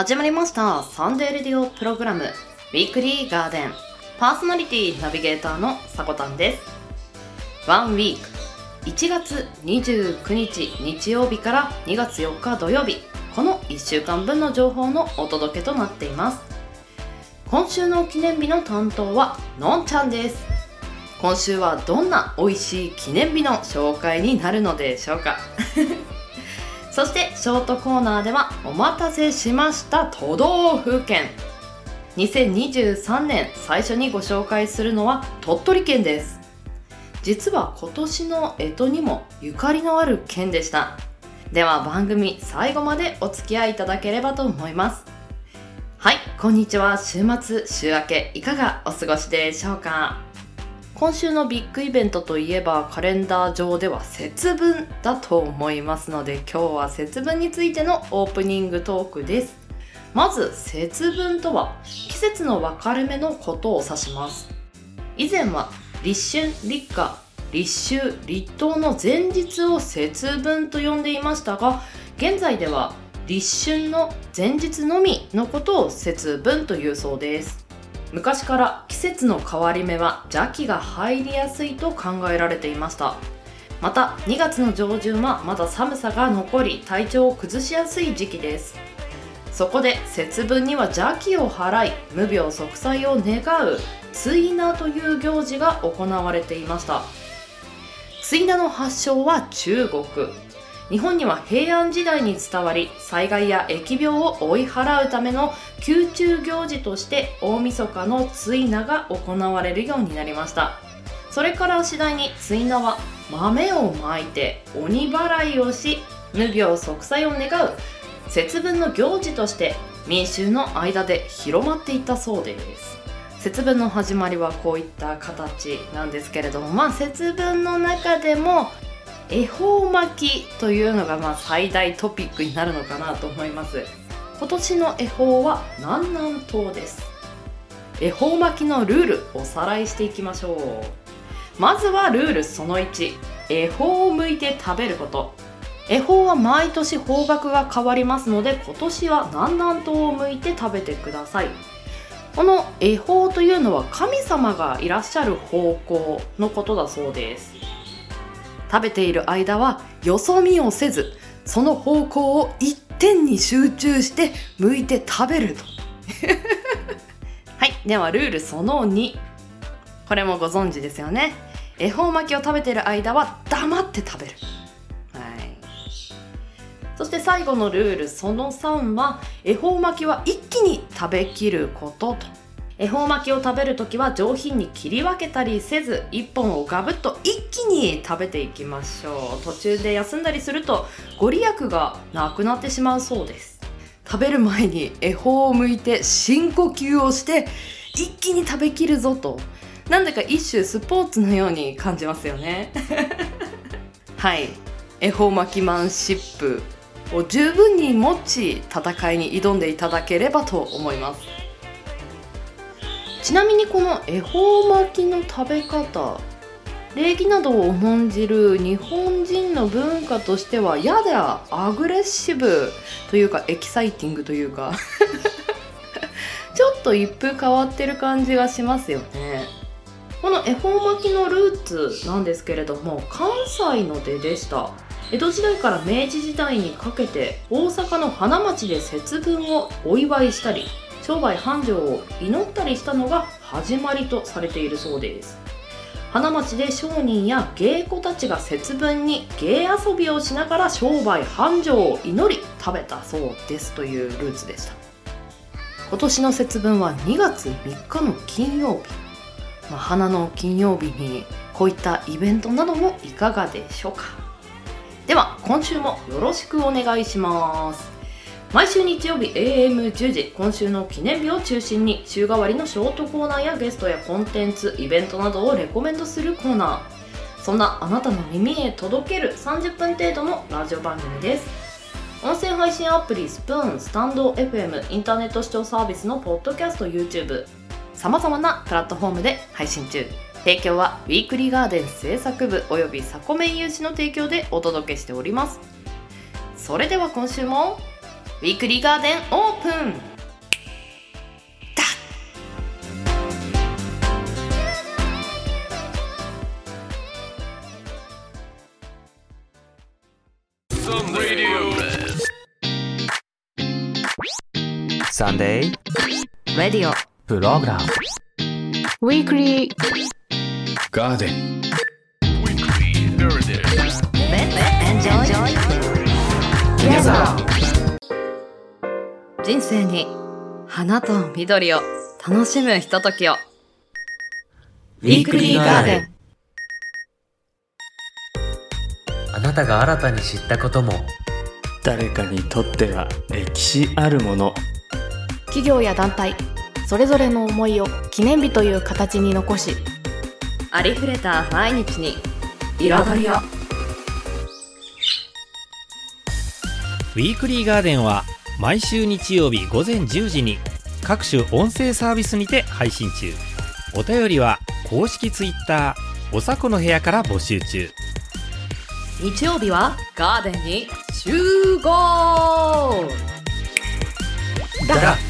始まりました。サンデーレディオプログラム。ウィークリーガーデン。パーソナリティナビゲーターのさこたんです。ワンウィーク1月29日日曜日から2月4日土曜日。この1週間分の情報のお届けとなっています。今週の記念日の担当はのんちゃんです。今週はどんな美味しい記念日の紹介になるのでしょうか。そしてショートコーナーではお待たせしました都道府県。2023年最初にご紹介するのは鳥取県です。実は今年の干支にもゆかりのある県でした。では番組最後までお付き合いいただければと思います。はいこんにちは。週末週明けいかがお過ごしでしょうか？今週のビッグイベントといえばカレンダー上では節分だと思いますので今日は節分についてのオープニングトークです。まず節分とは季節の分かれ目のことを指します。以前は立春立夏立秋立冬の前日を節分と呼んでいましたが現在では立春の前日のみのことを節分というそうです。昔から季節の変わり目は邪気が入りやすいと考えられていました。また2月の上旬はまだ寒さが残り体調を崩しやすい時期です。そこで節分には邪気を払い無病息災を願う追稲という行事が行われていました。追稲の発祥は中国。日本には平安時代に伝わり災害や疫病を追い払うための宮中行事として大晦日の追稲が行われるようになりました。それから次第に追稲は豆をまいて鬼払いをし無病息災を願う節分の行事として民衆の間で広まっていったそうです。節分の始まりはこういった形なんですけれどもまあ節分の中でも恵方巻きというのがまあ最大トピックになるのかなと思います。今年の恵方は南南東です？恵方巻きのルールおさらいしていきましょう。まずはルールその1恵方を剥いて食べること。恵方は毎年方角が変わりますので今年は南南東を向いて食べてください。この恵方というのは神様がいらっしゃる方向のことだそうです。食べている間はよそ見をせずその方向を一点に集中して剥いて食べると。はい。ではルールその2これもご存知ですよね。恵方巻きを食べている間は黙って食べる。はい。そして最後のルールその3は恵方巻きは一気に食べきることと。恵方巻きを食べる時は上品に切り分けたりせず1本をガブッと一気に食べていきましょう。途中で休んだりするとご利益がなくなってしまうそうです。食べる前に恵方を剥いて深呼吸をして一気に食べきるぞと。なんだか一種スポーツのように感じますよね。はい。恵方巻きマンシップを十分に持ち戦いに挑んでいただければと思います。ちなみにこの恵方巻きの食べ方礼儀などを重んじる日本人の文化としてはやだアグレッシブというかエキサイティングというか ちょっと一風変わってる感じがしますよね。この恵方巻きのルーツなんですけれども関西の出でした。江戸時代から明治時代にかけて大阪の花町で節分をお祝いしたり商売繁盛を祈ったりしたのが始まりとされているそうです。花町で商人や芸妓たちが節分に芸遊びをしながら商売繁盛を祈り食べたそうですというルーツでした。今年の節分は2月3日の金曜日、まあ、花の金曜日にこういったイベントなどもいかがでしょうか。では今週もよろしくお願いします。毎週日曜日 AM10 時今週の記念日を中心に週替わりのショートコーナーやゲストやコンテンツイベントなどをレコメントするコーナー。そんなあなたの耳へ届ける30分程度のラジオ番組です。音声配信アプリスプーンスタンド FM インターネット視聴サービスのポッドキャスト YouTube さまざまなプラットフォームで配信中。提供はウィークリーガーデン制作部およびサコメン有志の提供でお届けしております。それでは今週もウィークリーガーデンオープン。だサンデーサンデーレディオプログラムウィークリーガーデンみなさん人生に花と緑を楽しむひとときを。ウィークリーガーデンあなたが新たに知ったことも。誰かにとっては歴史あるもの。企業や団体それぞれの思いを記念日という形に残しありふれた毎日に彩りを。ウィークリーガーデンは毎週日曜日午前10時に各種音声サービスにて配信中。お便りは公式ツイッターおさこの部屋から募集中。日曜日はガーデンに集合。だ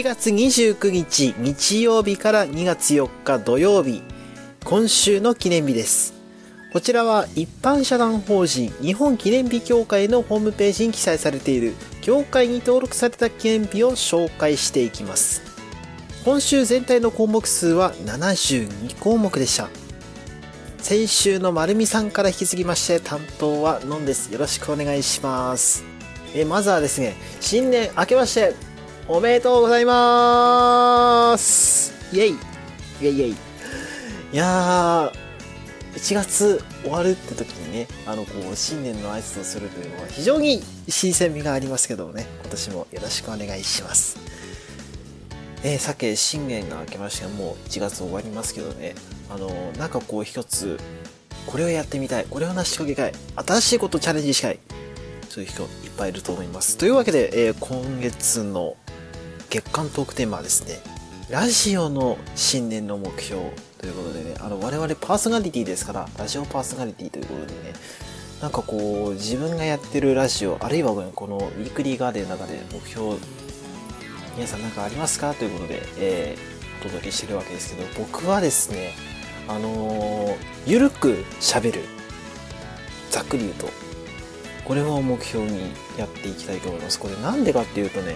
1月29日日曜日から2月4日土曜日、今週の記念日です。こちらは一般社団法人日本記念日協会のホームページに記載されている協会に登録された記念日を紹介していきます。今週全体の項目数は72項目でした。先週の丸美さんから引き継ぎまして担当はのんです。よろしくお願いします。えまずはですね、新年明けましておめでとうございます。イェイ。イェイイェイ。いやー、1月終わるって時にね、あの、こう、新年の挨拶をするというのは非常に新鮮味がありますけどもね、今年もよろしくお願いします。えー、さっき新年が明けまして、もう1月終わりますけどね、あの、なんかこう一つ、これをやってみたい、これを成し遂げたい、新しいことをチャレンジしたい、そういう人いっぱいいると思います。というわけで、えー今月の月間トークテーマはですね、ラジオの新年の目標ということでね、あの、我々パーソナリティですから、ラジオパーソナリティということでね、なんかこう、自分がやってるラジオ、あるいはこのウィークリーガーデンの中で目標、皆さん何かありますかということで、えー、お届けしてるわけですけど、僕はですね、あのーゆるく喋る。ざっくり言うと。これを目標にやっていきたいと思います。これなんでかっていうとね、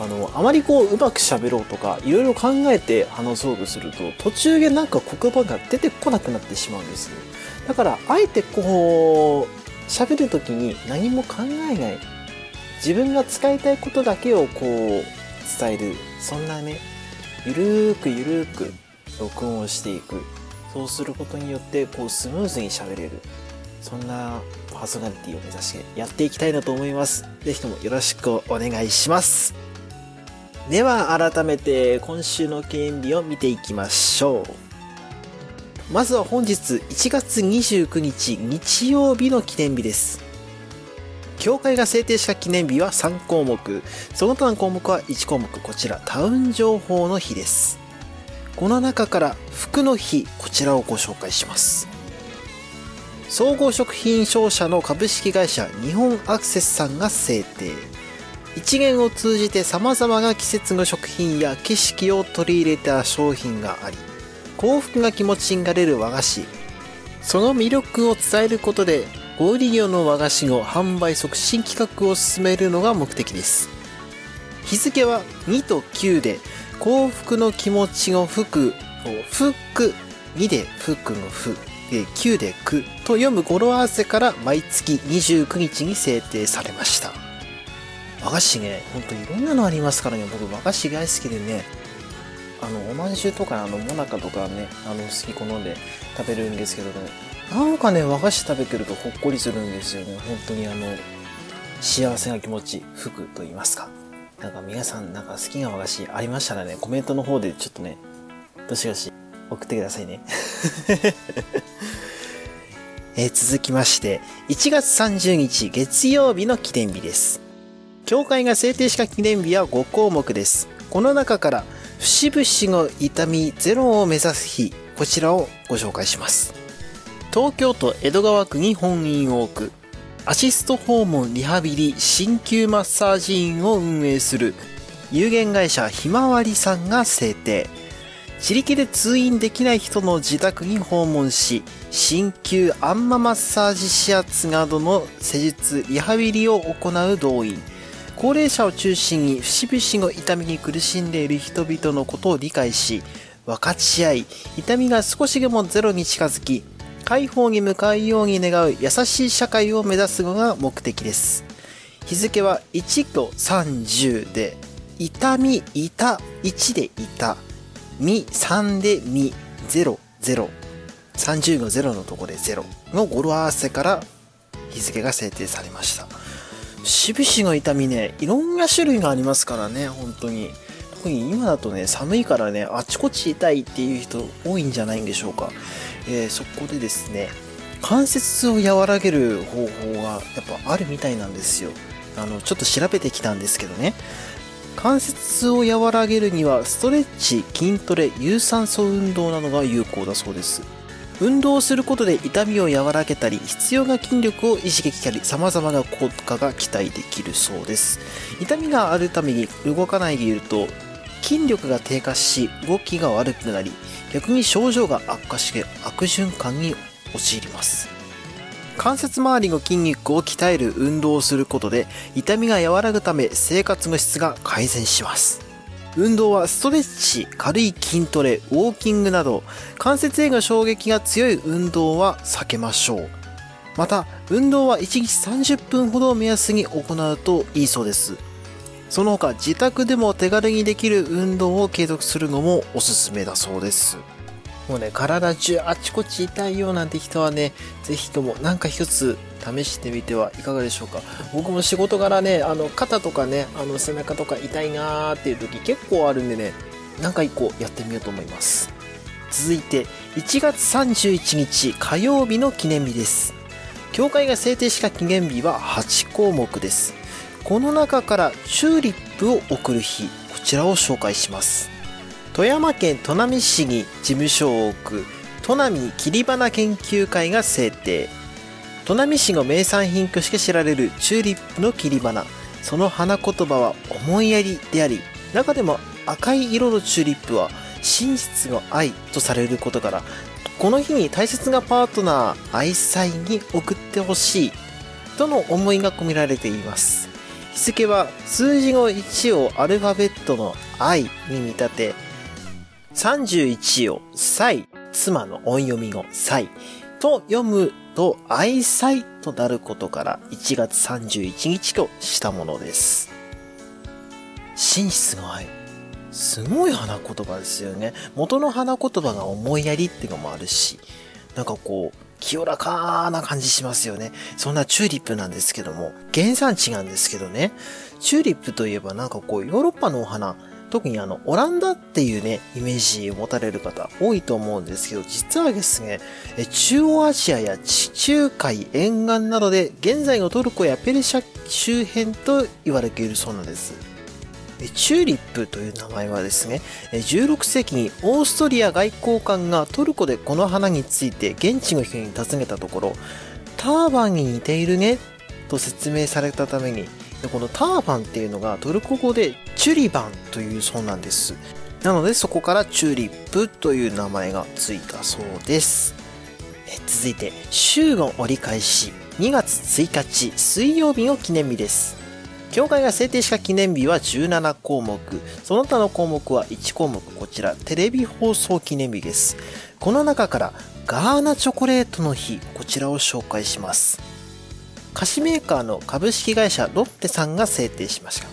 あの、あまりこう、うまく喋ろうとか、いろいろ考えて話そうとすると、途中でなんか言葉が出てこなくなってしまうんですよ。だから、あえてこう、喋るときに何も考えない。自分が使いたいことだけをこう、伝える。そんなね、ゆるーくゆるーく録音をしていく。そうすることによって、こう、スムーズに喋れる。そんなパーソナリティを目指してやっていきたいなと思います。ぜひともよろしくお願いします。では改めて今週の記念日を見ていきましょう。まずは本日1月29日日曜日の記念日です。協会が制定した記念日は3項目。その他の項目は1項目。こちら、タウン情報の日です。この中から服の日、こちらをご紹介します。総合食品商社の株式会社日本アクセスさんが制定。一元を通じて様々な季節の食品や景色を取り入れた商品があり、幸福が気持ちになれる和菓子。その魅力を伝えることで、小売業の和菓子の販売促進企画を進めるのが目的です。日付は2と9で、幸福の気持ちの福を福、2で福の福、で9で9と読む語呂合わせから毎月29日に制定されました。和菓子ね、ほんといろんなのありますからね、僕和菓子大好きでね、あの、おまんじゅうとか、あの、もなかとかね、あの、好き好んで食べるんですけどね、なんかね、和菓子食べてるとほっこりするんですよね。本当にあの、幸せな気持ち、福と言いますか。なんか皆さん、なんか好きな和菓子ありましたらね、コメントの方でちょっとね、どしどし送ってくださいね。え続きまして、1月30日月曜日の記念日です。協会が制定した記念日は5項目です。この中から節々の痛みゼロを目指す日こちらをご紹介します。東京都江戸川区に本院を置くアシスト訪問リハビリ鍼灸マッサージ院を運営する有限会社ひまわりさんが制定。自力で通院できない人の自宅に訪問し鍼灸あんまマッサージ指圧などの施術リハビリを行う動員。高齢者を中心に節々の痛みに苦しんでいる人々のことを理解し分かち合い痛みが少しでもゼロに近づき解放に向かうように願う優しい社会を目指すのが目的です。日付は1と30で痛み痛1で痛み3でみ0 0 30の0のところで0の語呂合わせから日付が制定されました。しぶしの痛みねいろんな種類がありますからね本当に。特に今だとね寒いからねあちこち痛いっていう人多いんじゃないんでしょうか、えー、そこでですね関節を和らげる方法がやっぱあるみたいなんですよ。あのちょっと調べてきたんですけどね。関節を和らげるにはストレッチ筋トレ有酸素運動などが有効だそうです。運動することで痛みを和らげたり必要な筋力を維持できたり様々な効果が期待できるそうです。痛みがあるために動かないでいると筋力が低下し動きが悪くなり逆に症状が悪化して悪循環に陥ります。関節周りの筋肉を鍛える運動をすることで痛みが和らぐため生活の質が改善します。運動はストレッチ軽い筋トレウォーキングなど関節への衝撃が強い運動は避けましょう。また運動は1日30分ほどを目安に行うといいそうです。その他自宅でも手軽にできる運動を継続するのもおすすめだそうです。もうね、体中あちこち痛いよなんて人はね、ぜひとも何か一つ試してみてはいかがでしょうか。僕も仕事柄ね、あの、肩とかね、あの、背中とか痛いなーっていう時結構あるんでね、何か一個やってみようと思います。続いて、1月31日火曜日の記念日です。協会が制定した記念日は8項目です。この中からチューリップを贈る日、こちらを紹介します。富山県砺波市に事務所を置く砺波切り花研究会が制定砺波市の名産品として知られるチューリップの切り花。その花言葉は思いやりであり中でも赤い色のチューリップは真実の愛とされることからこの日に大切なパートナー愛妻に送ってほしいとの思いが込められています。日付は数字の1をアルファベットの愛に見立て31を妻、妻の音読みの妻。と読むと愛妻となることから1月31日としたものです。真実の愛。すごい花言葉ですよね。元の花言葉が思いやりっていうのもあるし、なんかこう、清らかな感じしますよね。そんなチューリップなんですけども、原産地なんですけどね、チューリップといえばなんかこう、ヨーロッパのお花、特にあの、オランダっていうね、イメージを持たれる方多いと思うんですけど、実はですね、中央アジアや地中海沿岸などで、現在のトルコやペルシャ周辺と言われているそうなんです。チューリップという名前はですね、16世紀にオーストリア外交官がトルコでこの花について現地の人に尋ねたところ、ターバンに似ているねと説明されたために、でこのターバンっていうのがトルコ語でチュリバンというそうなんです。なのでそこからチューリップという名前がついたそうです。続いて、週の折り返し2月1日水曜日の記念日です。協会が制定した記念日は17項目。その他の項目は1項目。こちら、テレビ放送記念日です。この中から、ガーナチョコレートの日、こちらを紹介します。菓子メーカーの株式会社ロッテさんが制定しました。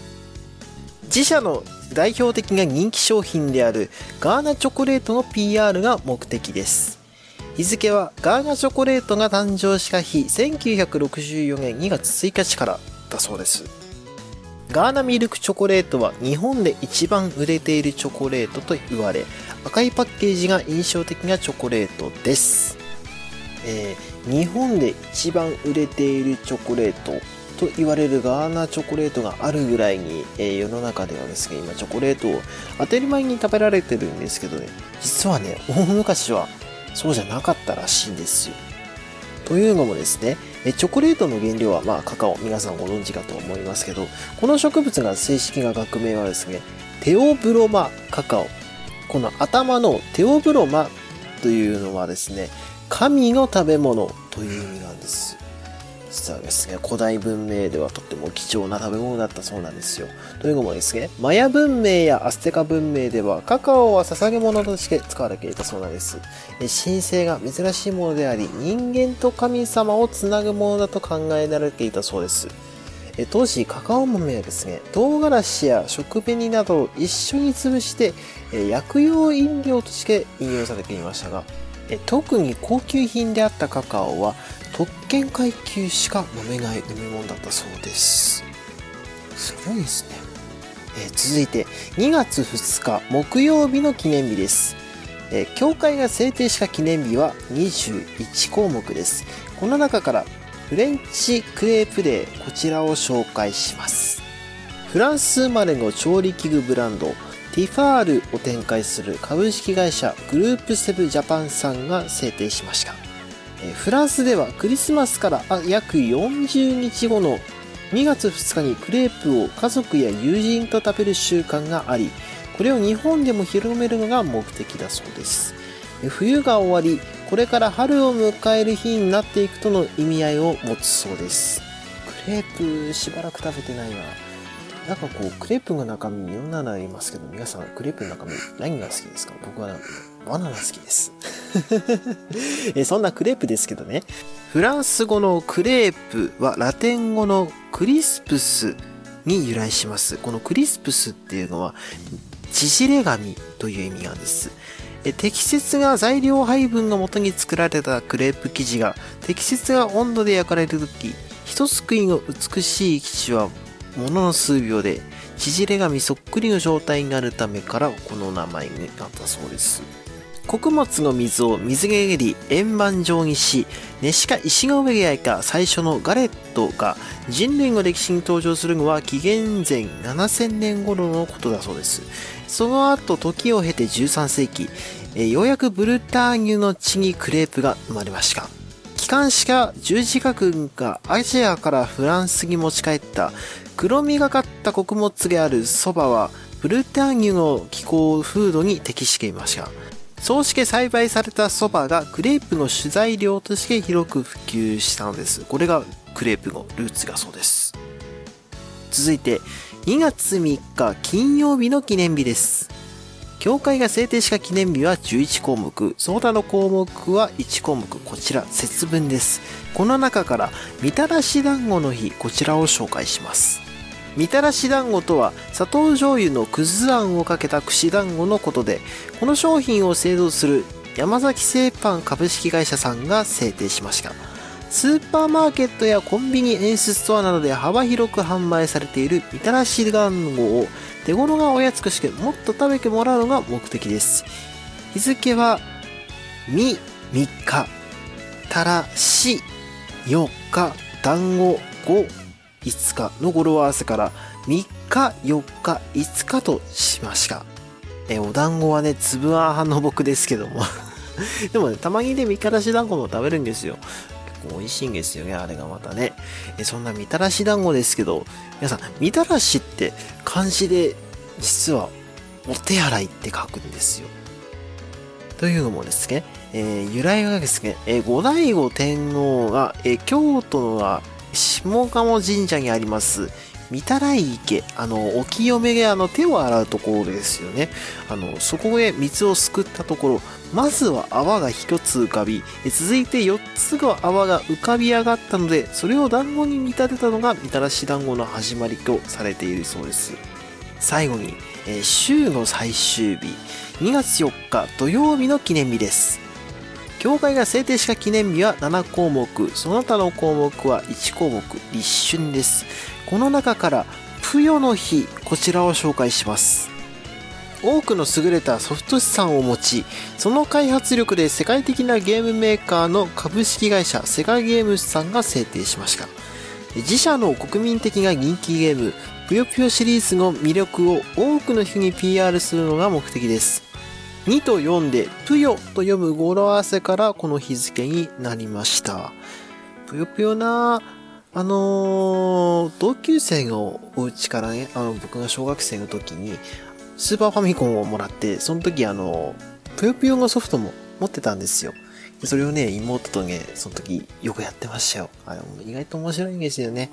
自社の代表的な人気商品であるガーナチョコレートの PR が目的です。日付はガーナチョコレートが誕生した日、1964年2月1日からだそうです。ガーナミルクチョコレートは日本で一番売れているチョコレートと言われ、赤いパッケージが印象的なチョコレートです。えー日本で一番売れているチョコレートと言われるガーナチョコレートがあるぐらいに、えー世の中ではですね、今チョコレートを当たり前に食べられてるんですけどね、実はね、大昔はそうじゃなかったらしいんですよ。というのもですね、チョコレートの原料はまあカカオ、皆さんご存知かと思いますけど、この植物が正式な学名はですね、テオブロマカカオ。この頭のテオブロマというのはですね、神の食べ物という意味なんです。実はですね、古代文明ではとっても貴重な食べ物だったそうなんですよ。というのもですね、マヤ文明やアステカ文明ではカカオは捧げ物として使われていたそうなんです。神聖が珍しいものであり、人間と神様をつなぐものだと考えられていたそうです。当時カカオ豆はですね唐辛子や食紅などを一緒に潰して薬用飲料として引用されていましたが特に高級品であったカカオは特権階級しか飲めない飲み物だったそうです。すごいですね。え続いて2月2日木曜日の記念日です。え教会が制定した記念日は21項目です。この中からフレンチクレープデーこちらを紹介します。フランス生まれの調理器具ブランドティファールを展開する株式会社グループセブジャパンさんが制定しました。フランスではクリスマスから約40日後の2月2日にクレープを家族や友人と食べる習慣がありこれを日本でも広めるのが目的だそうです。冬が終わりこれから春を迎える日になっていくとの意味合いを持つそうです。クレープしばらく食べてないな。なんかこうクレープの中身いろんなのありますけど皆さんクレープの中身何が好きですか？僕はバナナ好きです。えそんなクレープですけどね。フランス語のクレープはラテン語のクリスプスに由来します。このクリスプスっていうのは縮れ紙という意味なんです。適切な材料配分のもとに作られたクレープ生地が適切な温度で焼かれるとき一すくいの美しい生地はものの数秒で縮れ紙そっくりの状態になるためからこの名前になったそうです。穀物の水を水で練り円盤状にし熱した石の上で焼いた最初のガレットが人類の歴史に登場するのは紀元前7000年頃のことだそうです。その後時を経て13世紀えようやくブルターニュの地にクレープが生まれました。機関士か十字架軍がアジアからフランスに持ち帰った。黒みがかった穀物であるそばはブルターニュの気候風土に適していました。そうして栽培されたそばがクレープの主材料として広く普及したのです。これがクレープのルーツがそうです。続いて2月3日金曜日の記念日です。教会が制定した記念日は11項目、その他の項目は1項目、こちら節分です。この中から、みたらし団子の日、こちらを紹介します。みたらし団子とは、砂糖醤油のくずあんをかけた串団子のことで、この商品を製造する山崎製パン株式会社さんが制定しました。スーパーマーケットやコンビニエンスストアなどで幅広く販売されているみたらし団子を手頃なおやつとしてもっと食べてもらうのが目的です。日付は、み、3日、たらし、4日、団子、5、5日の語呂合わせから、3日、4日、5日としました。え、お団子はね、粒あん派の僕ですけども。でもね、たまにね、みたらし団子も食べるんですよ。構美味しいんですよね、あれがまたね。えそんなみたらし団子ですけど、皆さん、みたらしって漢字で実はお手洗いって書くんですよ。というのもですね、えー由来がですね、えー後醍醐天皇が、えー京都の下鴨神社にあります、御手洗池、あの、お清めであの手を洗うところですよね。あの、そこへ水をすくったところ、まずは泡が一つ浮かび、続いて4つの泡が浮かび上がったので、それを団子に見立てたのがみたらし団子の始まりとされているそうです。最後に、えー週の最終日、2月4日土曜日の記念日です。教会が制定した記念日は7項目、その他の項目は1項目、立春です。この中から、ぷよの日、こちらを紹介します。多くの優れたソフト資産を持ち、その開発力で世界的なゲームメーカーの株式会社セガゲームスさんが制定しました。自社の国民的な人気ゲームぷよぷよシリーズの魅力を多くの人に PR するのが目的です2と4でぷよと読む語呂合わせからこの日付になりましたぷよぷよなあのー同級生のお家からね、あの、僕が小学生の時に、スーパーファミコンをもらって、その時あの、ぷよぷよのソフトも持ってたんですよ。それをね、妹とね、その時よくやってましたよ。あれ、意外と面白いんですよね。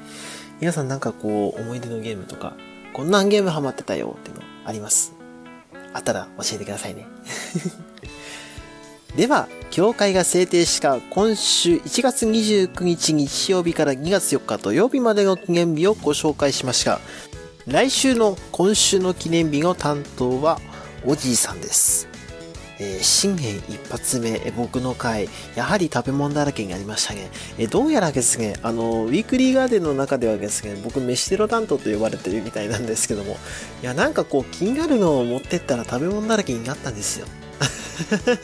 皆さんなんかこう、思い出のゲームとか、こんなゲームハマってたよっていうのあります。あったら教えてくださいね。では、協会が制定した今週1月29日日曜日から2月4日土曜日までの記念日をご紹介しました。来週の今週の記念日の担当はおじいさんです。えー新年一発目、え僕の回、やはり食べ物だらけになりましたね。えーどうやらですね、あの、ウィークリーガーデンの中ではですね、僕、飯テロ担当と呼ばれてるみたいなんですけども、いや、なんかこう、気になるのを持ってったら食べ物だらけになったんですよ。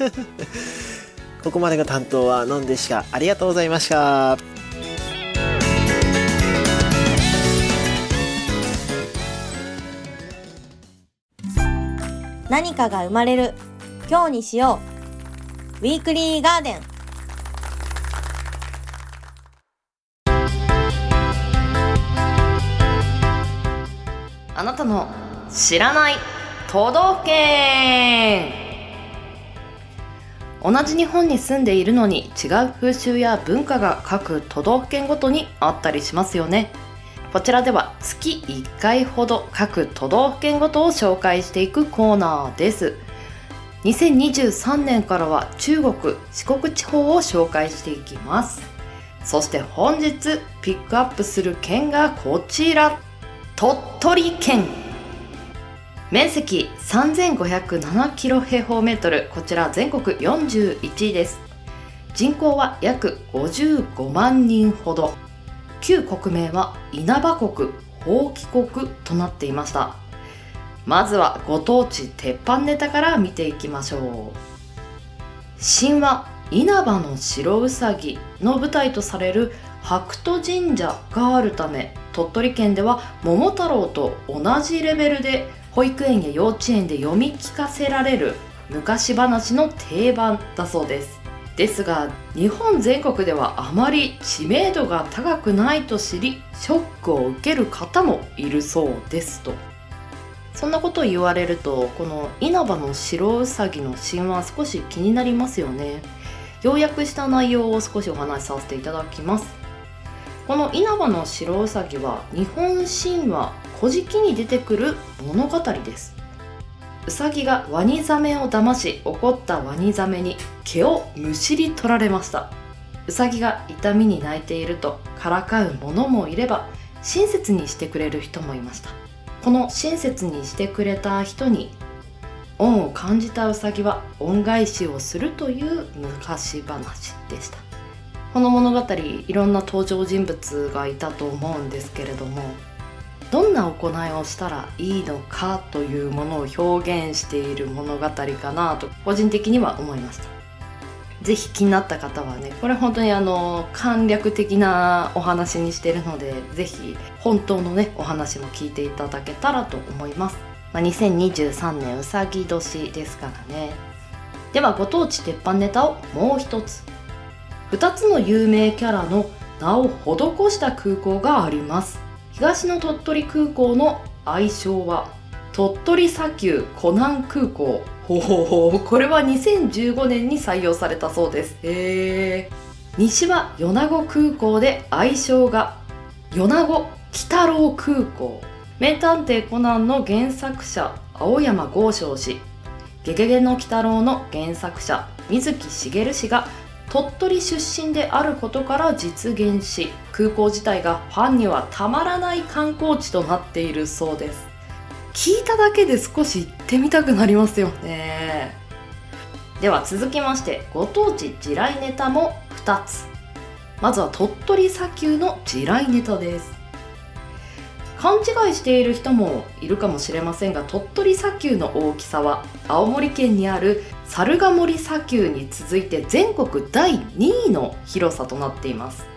ここまでの担当はのんでした。ありがとうございました。何かが生まれる。今日にしよう。ウィークリーガーデン。あなたの知らない都道府県。同じ日本に住んでいるのに違う風習や文化が各都道府県ごとにあったりしますよね。こちらでは月1回ほど各都道府県ごとを紹介していくコーナーです。2023年からは中国四国地方を紹介していきます。そして本日ピックアップする県がこちら。鳥取県。面積3507キロ平方メートル。こちら全国41位です。人口は約55万人ほど。旧国名は稲葉国宝貴国となっていました。まずはご当地鉄板ネタから見ていきましょう。神話稲葉の白うさぎの舞台とされる白兎神社があるため鳥取県では桃太郎と同じレベルで保育園や幼稚園で読み聞かせられる昔話の定番だそうです。ですが日本全国ではあまり知名度が高くないと知りショックを受ける方もいるそうですと。そんなことを言われるとこの稲葉の白うさぎの神話少し気になりますよね。要約した内容を少しお話しさせていただきます。この稲葉の白うさぎは日本神話古事記に出てくる物語です。うさぎがワニザメを騙し怒ったワニザメに毛をむしり取られました。うさぎが痛みに泣いているとからかう者もいれば親切にしてくれる人もいました。この親切にしてくれた人に恩を感じたうさぎは恩返しをするという昔話でした。この物語いろんな登場人物がいたと思うんですけれどもどんな行いをしたらいいのかというものを表現している物語かなと個人的には思いました。ぜひ気になった方はねこれ本当にあの簡略的なお話にしてるのでぜひ本当のねお話も聞いていただけたらと思います、まあ、2023年うさぎ年ですからね。ではご当地鉄板ネタをもう一つ。2つの有名キャラの名を施した空港があります。東の鳥取空港の愛称は鳥取砂丘湖南空港。ほほこれは2015年に採用されたそうです。へえ西は米子空港で愛称が米子鬼太郎空港。名探偵コナンの原作者青山剛昌氏。ゲゲゲの鬼太郎の原作者水木しげる氏が鳥取出身であることから実現し空港自体がファンにはたまらない観光地となっているそうです。聞いただけで少し行ってみたくなりますよね。では続きましてご当地地雷ネタも2つ。まずは鳥取砂丘の地雷ネタです。勘違いしている人もいるかもしれませんが鳥取砂丘の大きさは青森県にある猿ヶ森砂丘に続いて全国第2位の広さとなっています。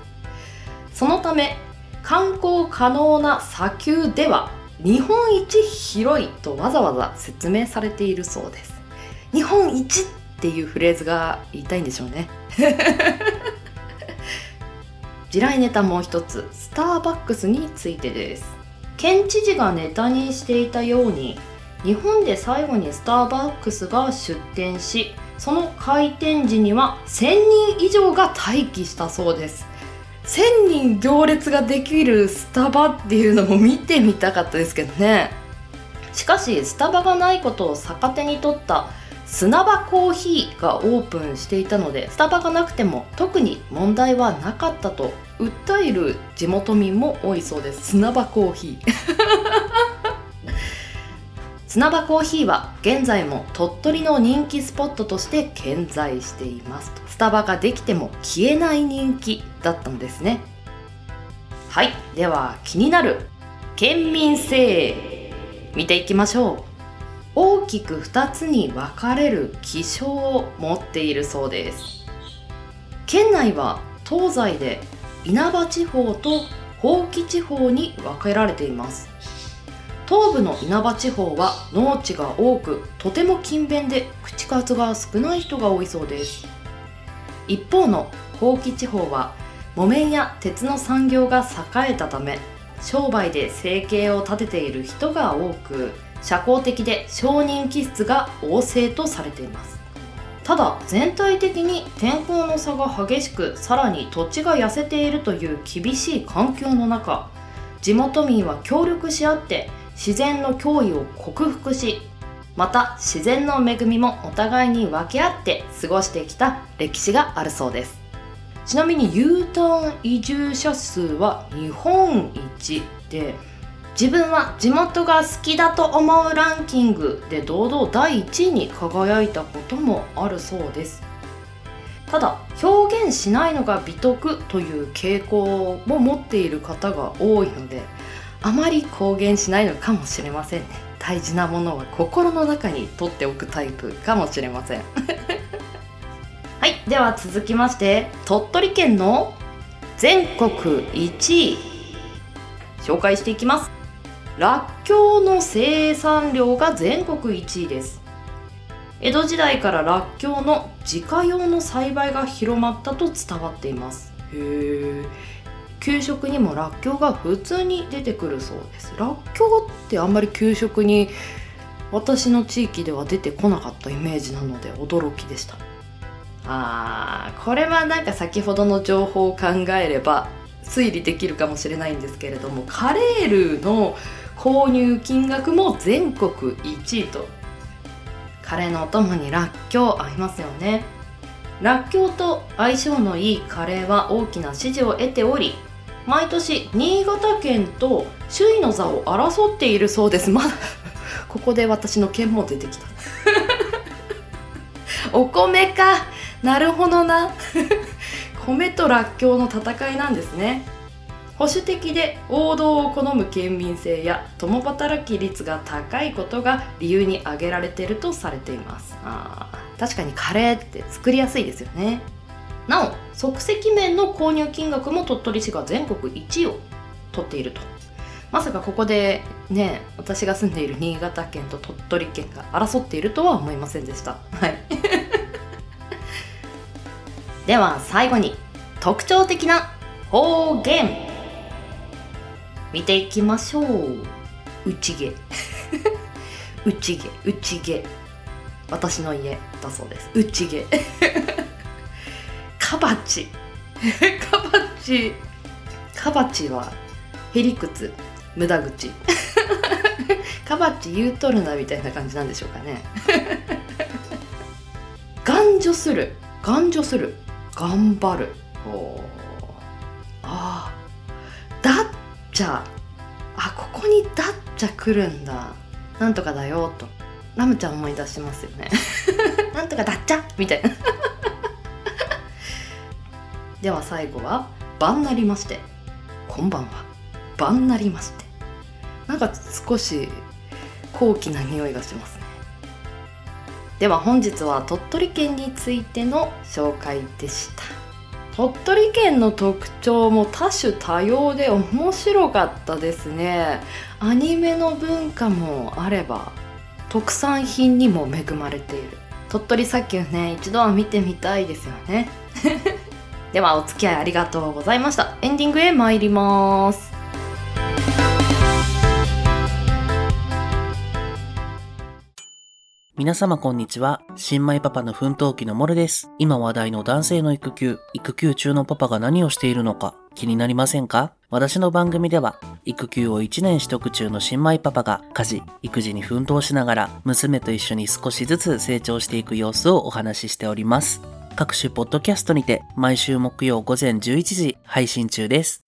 そのため観光可能な砂丘では日本一広いとわざわざ説明されているそうです。日本一っていうフレーズが言いたいんでしょうね。地雷ネタもう一つスターバックスについてです。県知事がネタにしていたように日本で最後にスターバックスが出店しその開店時には1000人以上が待機したそうです。1000人行列ができるスタバっていうのも見てみたかったですけどね。しかしスタバがないことを逆手に取った砂場コーヒーがオープンしていたのでスタバがなくても特に問題はなかったと訴える地元民も多いそうです。砂場コーヒー砂場コーヒーは現在も鳥取の人気スポットとして健在していますスタバができても消えない人気だったんですね。はい。では気になる県民性見ていきましょう。大きく2つに分かれる気象を持っているそうです。県内は東西で稲葉地方と宝亀地方に分けられています。東部の稲葉地方は農地が多くとても勤勉で口数が少ない人が多いそうです。一方の宝亀地方は木綿や鉄の産業が栄えたため商売で生計を立てている人が多く社交的で商人気質が旺盛とされています。ただ全体的に天候の差が激しくさらに土地が痩せているという厳しい環境の中地元民は協力し合って自然の脅威を克服しまた自然の恵みもお互いに分け合って過ごしてきた歴史があるそうです。ちなみに U ターン移住者数は日本一で自分は地元が好きだと思うランキングで堂々第1位に輝いたこともあるそうです。ただ表現しないのが美徳という傾向も持っている方が多いのであまり公言しないのかもしれませんね。大事なものは心の中に取っておくタイプかもしれません。はい。では続きまして鳥取県の全国1位。紹介していきます。らっきょうの生産量が全国1位です。江戸時代かららっきょうの自家用の栽培が広まったと伝わっています。へえ給食にもらっきょうが普通に出てくるそうです。らっきょうってあんまり給食に私の地域では出てこなかったイメージなので驚きでした。あーこれはなんか先ほどの情報を考えれば推理できるかもしれないんですけれどもカレールの購入金額も全国1位と。カレーのお供にらっきょう合いますよね。らっきょうと相性のいいカレーは大きな支持を得ており毎年新潟県と首位の座を争っているそうです。まだ ここで私の県も出てきた。お米か。なるほどな。米とらっきょうの戦いなんですね。保守的で王道を好む県民性や共働き率が高いことが理由に挙げられているとされています。あ確かにカレーって作りやすいですよね。なお即席麺の購入金額も鳥取市が全国1位を取っていると。まさかここでね私が住んでいる新潟県と鳥取県が争っているとは思いませんでした。はい。では最後に特徴的な方言。見ていきましょう。内毛。内毛内毛。私の家だそうです。内毛。カバ チ。カバチ。カバチはへりくつ。無駄口。カバチ言うとるなみたいな感じなんでしょうかね。願助する。願助する。頑張る。おあー。だっちゃ。あここにだっちゃ来るんだ。なんとかだよと。ラムちゃん思い出しますよね。なんとかだっちゃ。みたいなでは最後は晩なりまして。こんばんは晩なりまして。なんか少し高貴な匂いがしますね。では本日は鳥取県についての紹介でした。鳥取県の特徴も多種多様で面白かったですね。アニメの文化もあれば特産品にも恵まれている。鳥取砂丘ね一度は見てみたいですよね。ではお付き合いありがとうございましたエンディングへ参ります皆様こんにちは。新米パパの奮闘記のモルです。今話題の男性の育休、育休中のパパが何をしているのか気になりませんか？私の番組では、育休を1年取得中の新米パパが家事、育児に奮闘しながら、娘と一緒に少しずつ成長していく様子をお話ししております。各種ポッドキャストにて毎週木曜午前11時配信中です。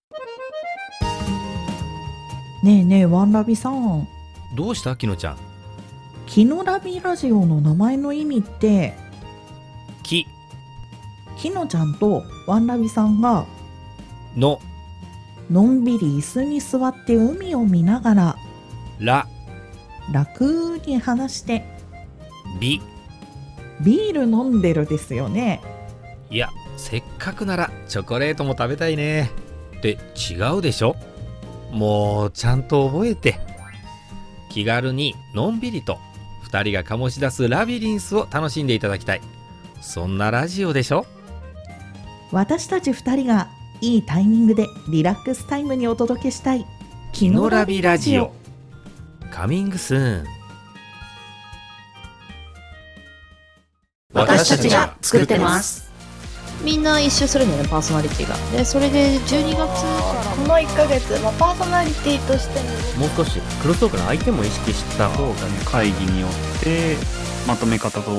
ねえねえワンラビさん。どうした？きのちゃん。キノラビラジオの名前の意味って？き。キノちゃんとワンラビさんがの。のんびり椅子に座って海を見ながらら。楽に話して。びビール飲んでるですよね。いやせっかくならチョコレートも食べたいね。って違うでしょ？もうちゃんと覚えて。気軽にのんびりと2人が醸し出すラビリンスを楽しんでいただきたい。そんなラジオでしょ？私たち二人がいいタイミングでリラックスタイムにお届けしたいキノラビラジオ。カミングスーン私たちが作ってます。みんな一周するんだよねパーソナリティが。でそれで12月からこの1ヶ月、まあ、パーソナリティとしてももう少しクロストークの相手も意識した方がね会議によってまとめ方と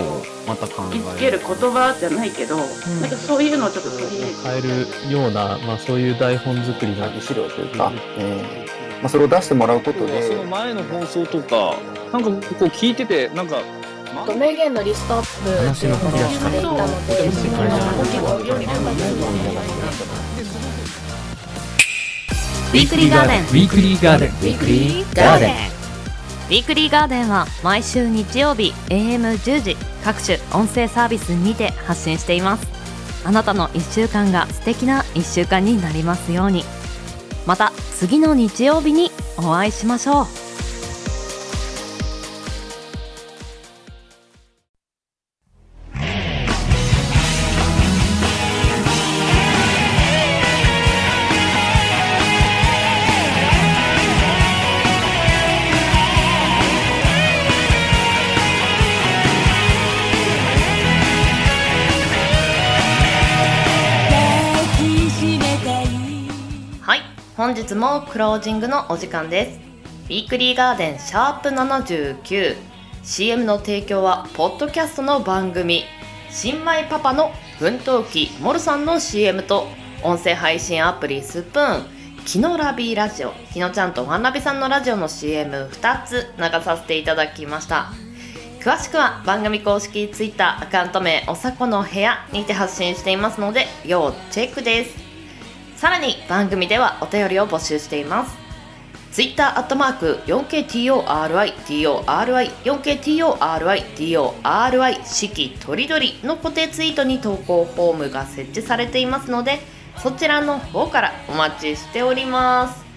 また考え。つける言葉じゃないけど、なんかそういうのをちょっと取り入れて変えるような、まあ、そういう台本作りの資料というか、えーまあ、それを出してもらうことで。その前の放送とかなんかこう聞いててなんか名言のリストアップ話の振り出ししていたのでウィークリーガーデン。ウィークリーガーデン。ウィークリーガーデン。ウィークリーガーデンは毎週日曜日 AM10 時各種音声サービスにて発信しています。あなたの1週間が素敵な1週間になりますように。また次の日曜日にお会いしましょうもクロージングのお時間です。ウィークリーガーデンシャープ 79CM の提供はポッドキャストの番組。新米パパの奮闘記モルさんの CM と音声配信アプリスプーン。キノラビラジオ。きのちゃんとワンラビさんのラジオの CM2 つ流させていただきました。詳しくは番組公式 Twitter アカウント名おさこの部屋にて発信していますので要チェックです。さらに番組ではお便りを募集しています。Twitter アットマーク 4KTORI-TORI-4KTORI-TORI 四季とりどりの固定ツイートに投稿フォームが設置されていますのでそちらの方からお待ちしております。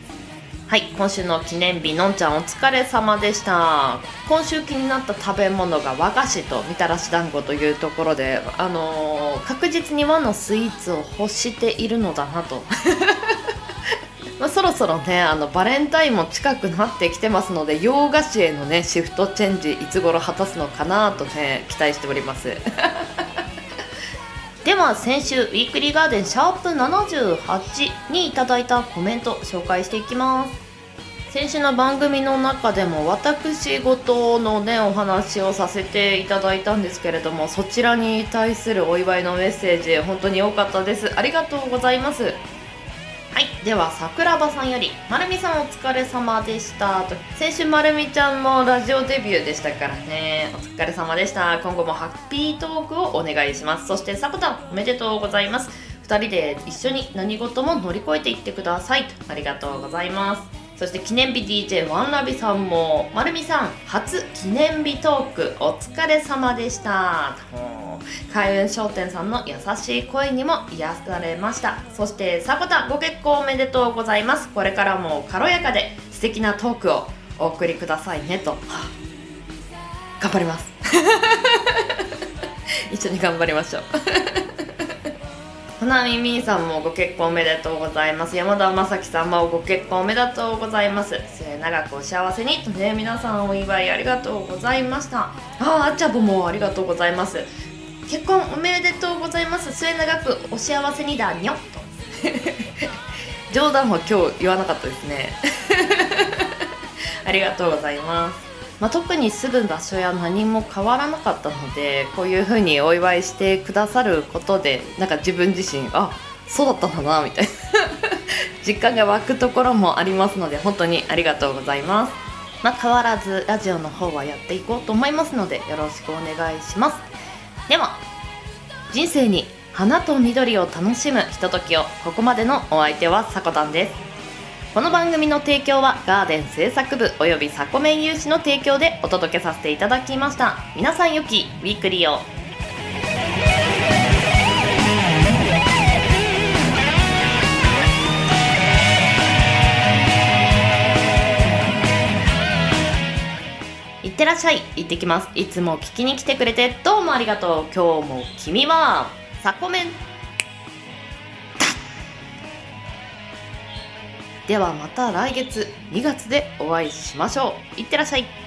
はい、今週の記念日のんちゃんお疲れ様でした。今週気になった食べ物が和菓子とみたらし団子というところであのー確実に和のスイーツを欲しているのだなと。まあそろそろねあのバレンタインも近くなってきてますので洋菓子へのねシフトチェンジいつ頃果たすのかなとね期待しております。では先週ウィークリーガーデンシャープ78にいただいたコメント紹介していきます。先週の番組の中でも私事のねお話をさせていただいたんですけれどもそちらに対するお祝いのメッセージ本当に多かったです。ありがとうございます。はい。では桜庭さんより「まるみさんお疲れ様でした」と先週まるみちゃんのラジオデビューでしたからね。お疲れ様でした。今後もハッピートークをお願いします。そしてさこたんおめでとうございます。2人で一緒に何事も乗り越えていってください。ありがとうございます。そして記念日 DJ ワンラビさんもまるみさん初記念日トークお疲れ様でした。開運商店さんの優しい声にも癒されました。そしてさこたんご結婚おめでとうございます。これからも軽やかで素敵なトークをお送りくださいねと、頑張ります。一緒に頑張りましょう。ほなみーさんもご結婚おめでとうございます。山田正樹さんもご結婚おめでとうございます。末永くお幸せにとね皆さんお祝いありがとうございました。あーあっちゃぼもありがとうございます。結婚おめでとうございます。末永くお幸せにだにょ。と 冗談も今日言わなかったですね。ありがとうございます。まあ、特に住む場所や何も変わらなかったのでこういう風にお祝いしてくださることでなんか自分自身あそうだったんだなみたいな。実感が湧くところもありますので本当にありがとうございます、まあ、変わらずラジオの方はやっていこうと思いますのでよろしくお願いします。では人生に花と緑を楽しむひとときをここまでのお相手はさこたんです。この番組の提供はガーデン製作部およびサコメン有志の提供でお届けさせていただきました。皆さんよきウィークリーを。いってらっしゃい。行ってきます。いつも聞きに来てくれてどうもありがとう。今日も君はサコメン。ではまた来月2月でお会いしましょう。いってらっしゃい。